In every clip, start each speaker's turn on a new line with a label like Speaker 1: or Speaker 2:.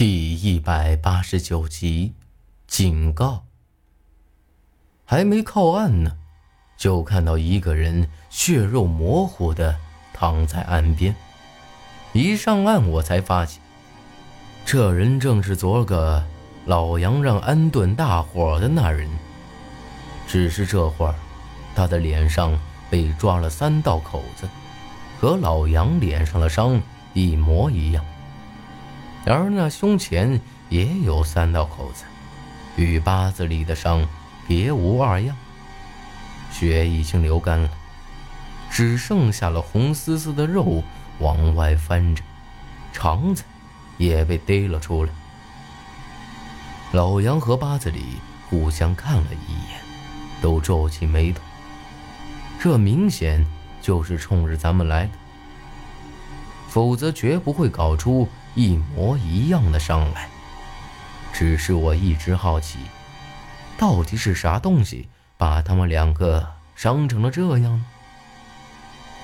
Speaker 1: 第一百八十九集，警告。还没靠岸呢，就看到一个人血肉模糊的躺在岸边。一上岸，我才发现，这人正是昨个老杨让安顿大伙的那人。只是这会儿，他的脸上被抓了三道口子，和老杨脸上的伤一模一样。而那胸前也有三道口子，与八字里的伤别无二样。血已经流干了，只剩下了红丝丝的肉往外翻着，肠子也被逮了出来。老杨和八字里互相看了一眼，都皱起眉头。这明显就是冲着咱们来的，否则绝不会搞出。一模一样的伤来，只是我一直好奇，到底是啥东西把他们两个伤成了这样呢？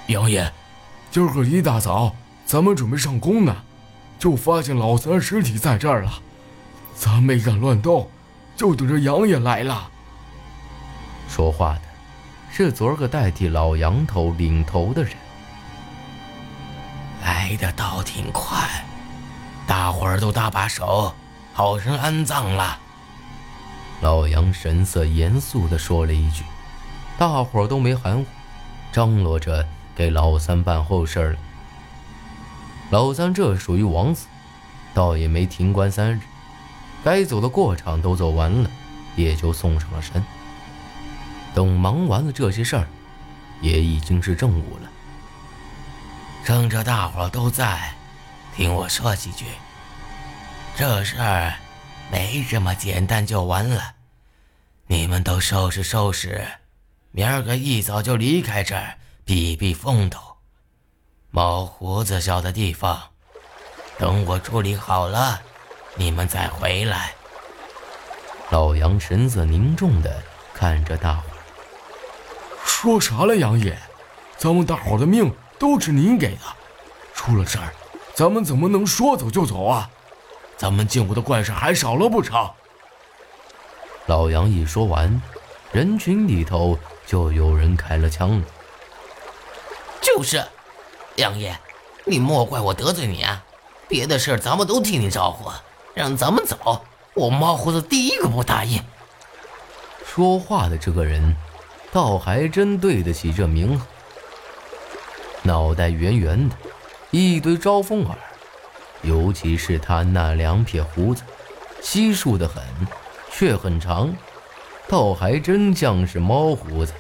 Speaker 2: 杨爷，今儿个一大早，咱们准备上工呢，就发现老三尸体在这儿了，咱没敢乱动，就等着杨爷来了。
Speaker 1: 说话的是昨儿个代替老杨头领头的人，
Speaker 3: 来的倒挺快。大伙儿都搭把手，好生安葬了。
Speaker 1: 老杨神色严肃地说了一句，大伙儿都没含糊，张罗着给老三办后事了。老三这属于枉死，倒也没停棺三日，该走的过场都走完了，也就送上了山。等忙完了这些事儿，也已经是正午了。
Speaker 3: 趁着大伙儿都在。听我说几句，这事儿没这么简单就完了。你们都收拾收拾，明儿个一早就离开这儿，避避风头。猫胡子小的地方，等我处理好了，你们再回来。
Speaker 1: 老杨神色凝重的看着大伙儿，
Speaker 2: 说啥了，杨爷？咱们大伙的命都是您给的，出了事儿。咱们怎么能说走就走啊？咱们见过的怪事还少了不成？
Speaker 1: 老杨一说完，人群里头就有人开了枪了。
Speaker 3: 就是，杨爷，你莫怪我得罪你啊！别的事咱们都替你招呼，让咱们走，我猫胡子第一个不答应。
Speaker 1: 说话的这个人，倒还真对得起这名号，脑袋圆圆的。一堆招风耳，尤其是他那两撇胡子，稀疏的很，却很长，倒还真像是猫胡子。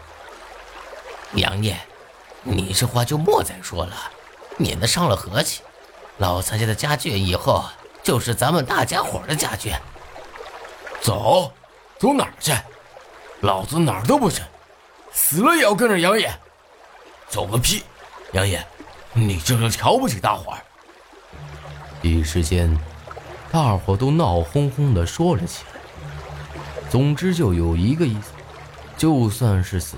Speaker 3: 杨爷，你这话就莫再说了，免得伤了和气。老三家的家眷以后就是咱们大家伙的家眷。
Speaker 2: 走，走哪儿去？老子哪儿都不去，死了也要跟着杨爷。走个屁，杨爷。你这是瞧不起大伙儿！
Speaker 1: 一时间，大伙都闹哄哄的说了起来。总之，就有一个意思：就算是死，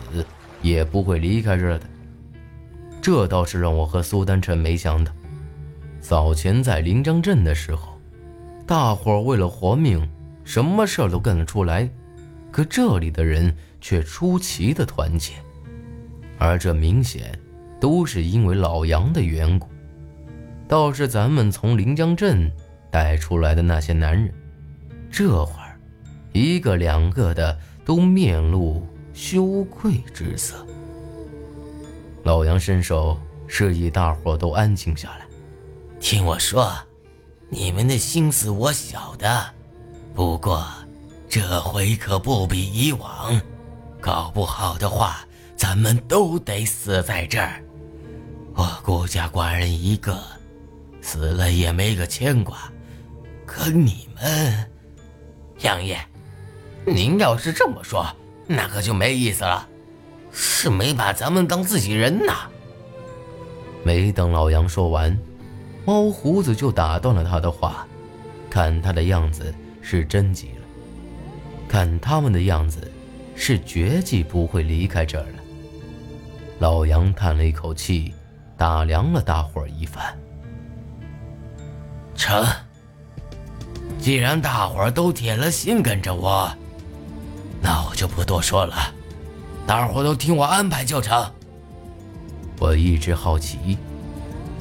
Speaker 1: 也不会离开这的。这倒是让我和苏丹臣没想到。早前在临江镇的时候，大伙儿为了活命，什么事儿都干得出来，可这里的人却出奇的团结，而这明显。都是因为老杨的缘故，倒是咱们从临江镇带出来的那些男人，这会儿一个两个的都面露羞愧之色。老杨伸手示意大伙都安静下来，
Speaker 3: 听我说，你们的心思我晓得，不过这回可不比以往，搞不好的话，咱们都得死在这儿。我孤家寡人一个，死了也没个牵挂。可你们，杨爷，您要是这么说，那可就没意思了，是没把咱们当自己人呐。
Speaker 1: 没等老杨说完，猫胡子就打断了他的话。看他的样子是真急了，看他们的样子，是绝计不会离开这儿了。老杨叹了一口气。打量了大伙儿一番，
Speaker 3: 成。既然大伙儿都铁了心跟着我，那我就不多说了，大伙儿都听我安排就成。
Speaker 1: 我一直好奇，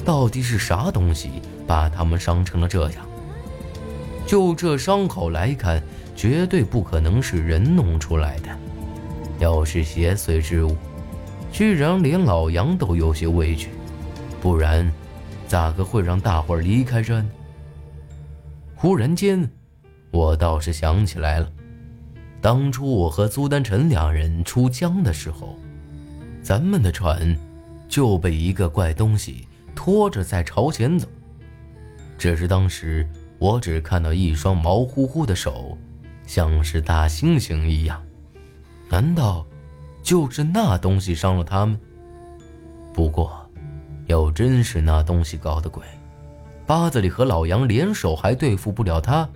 Speaker 1: 到底是啥东西把他们伤成了这样？就这伤口来看，绝对不可能是人弄出来的。要是邪祟之物，居然连老杨都有些畏惧，不然，咋个会让大伙儿离开这呢？忽然间，我倒是想起来了，当初我和苏丹臣两人出江的时候，咱们的船。就被一个怪东西拖着在朝前走。只是当时我只看到一双毛乎乎的手，像是大猩猩一样。难道就是那东西伤了他们？不过，要真是那东西搞的鬼，八子里和老杨联手还对付不了他，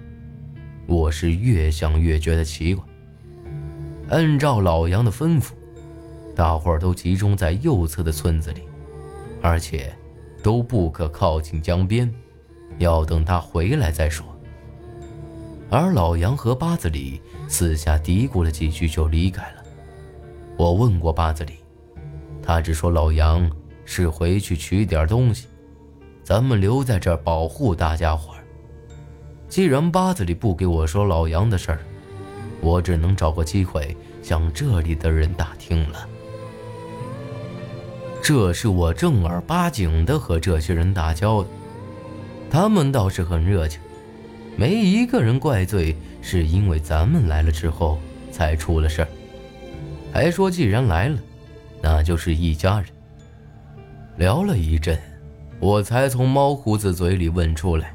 Speaker 1: 我是越想越觉得奇怪。按照老杨的吩咐。大伙儿都集中在右侧的村子里，而且都不可靠近江边，要等他回来再说。而老杨和八子里私下嘀咕了几句就离开了。我问过八子里，他只说老杨是回去取点东西，咱们留在这儿保护大家伙儿。既然八子里不给我说老杨的事儿，我只能找个机会向这里的人打听了。这是我正儿八经的和这些人打交道，他们倒是很热情，没一个人怪罪是因为咱们来了之后才出了事儿，还说既然来了，那就是一家人。聊了一阵，我才从猫胡子嘴里问出来，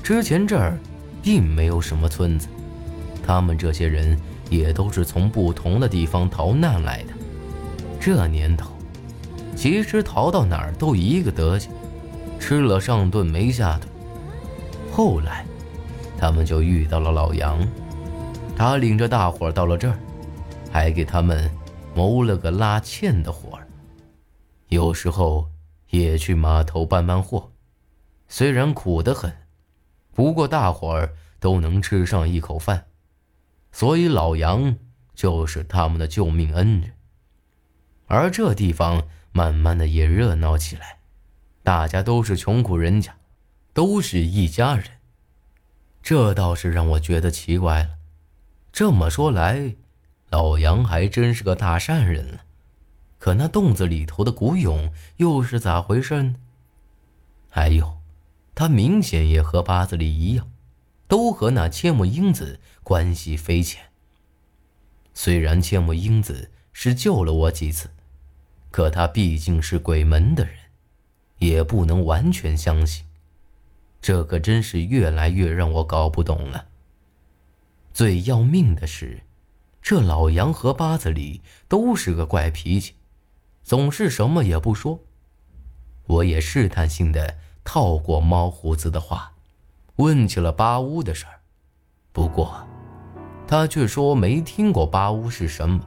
Speaker 1: 之前这儿并没有什么村子，他们这些人也都是从不同的地方逃难来的，这年头。其实逃到哪儿都一个德行，吃了上顿没下顿。后来，他们就遇到了老杨，他领着大伙到了这儿，还给他们谋了个拉纤的活儿。有时候也去码头搬搬货，虽然苦得很，不过大伙儿都能吃上一口饭，所以老杨就是他们的救命恩人。而这地方。慢慢的也热闹起来，大家都是穷苦人家，都是一家人，这倒是让我觉得奇怪了。这么说来，老杨还真是个大善人了。可那洞子里头的古勇又是咋回事呢？还有，他明显也和八子里一样，都和那切木英子关系匪浅。虽然切木英子是救了我几次。可他毕竟是鬼门的人，也不能完全相信。这可真是越来越让我搞不懂了。最要命的是，这老杨和八子里都是个怪脾气，总是什么也不说。我也试探性的套过猫胡子的话，问起了八屋的事儿。不过，他却说没听过八屋是什么，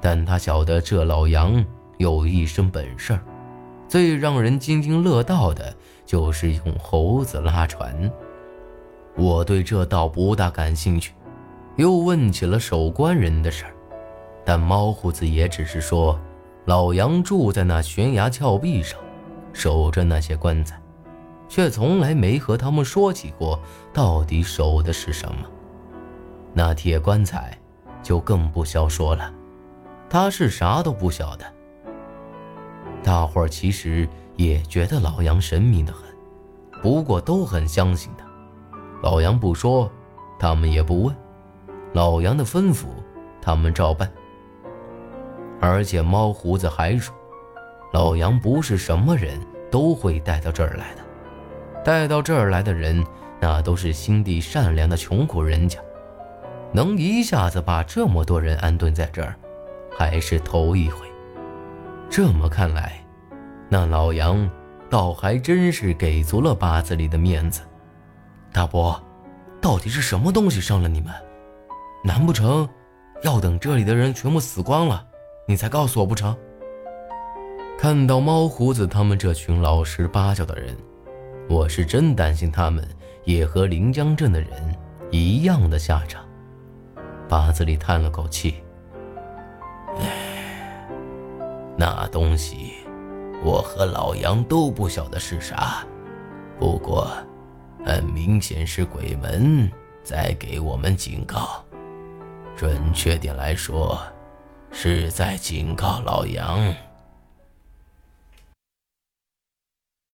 Speaker 1: 但他晓得这老杨。有一身本事，最让人津津乐道的就是用猴子拉船。我对这倒不大感兴趣，又问起了守关人的事儿，但猫胡子也只是说，老杨住在那悬崖峭壁上，守着那些棺材，却从来没和他们说起过到底守的是什么。那铁棺材就更不消说了，他是啥都不晓得。大伙儿其实也觉得老杨神秘的很，不过都很相信他。老杨不说，他们也不问；老杨的吩咐，他们照办。而且猫胡子还说，老杨不是什么人都会带到这儿来的，带到这儿来的人，那都是心地善良的穷苦人家，能一下子把这么多人安顿在这儿，还是头一回。这么看来，那老杨倒还真是给足了八子里的面子。大伯，到底是什么东西伤了你们？难不成要等这里的人全部死光了，你才告诉我不成？看到猫胡子他们这群老实巴交的人，我是真担心他们
Speaker 4: 也和临江镇的人一样的下场。八子里叹了口气：“
Speaker 1: 唉，那东西，我和老杨都不晓得是啥。不过，很明显是鬼门在给我们警告。准确点来说，是在警告老杨。”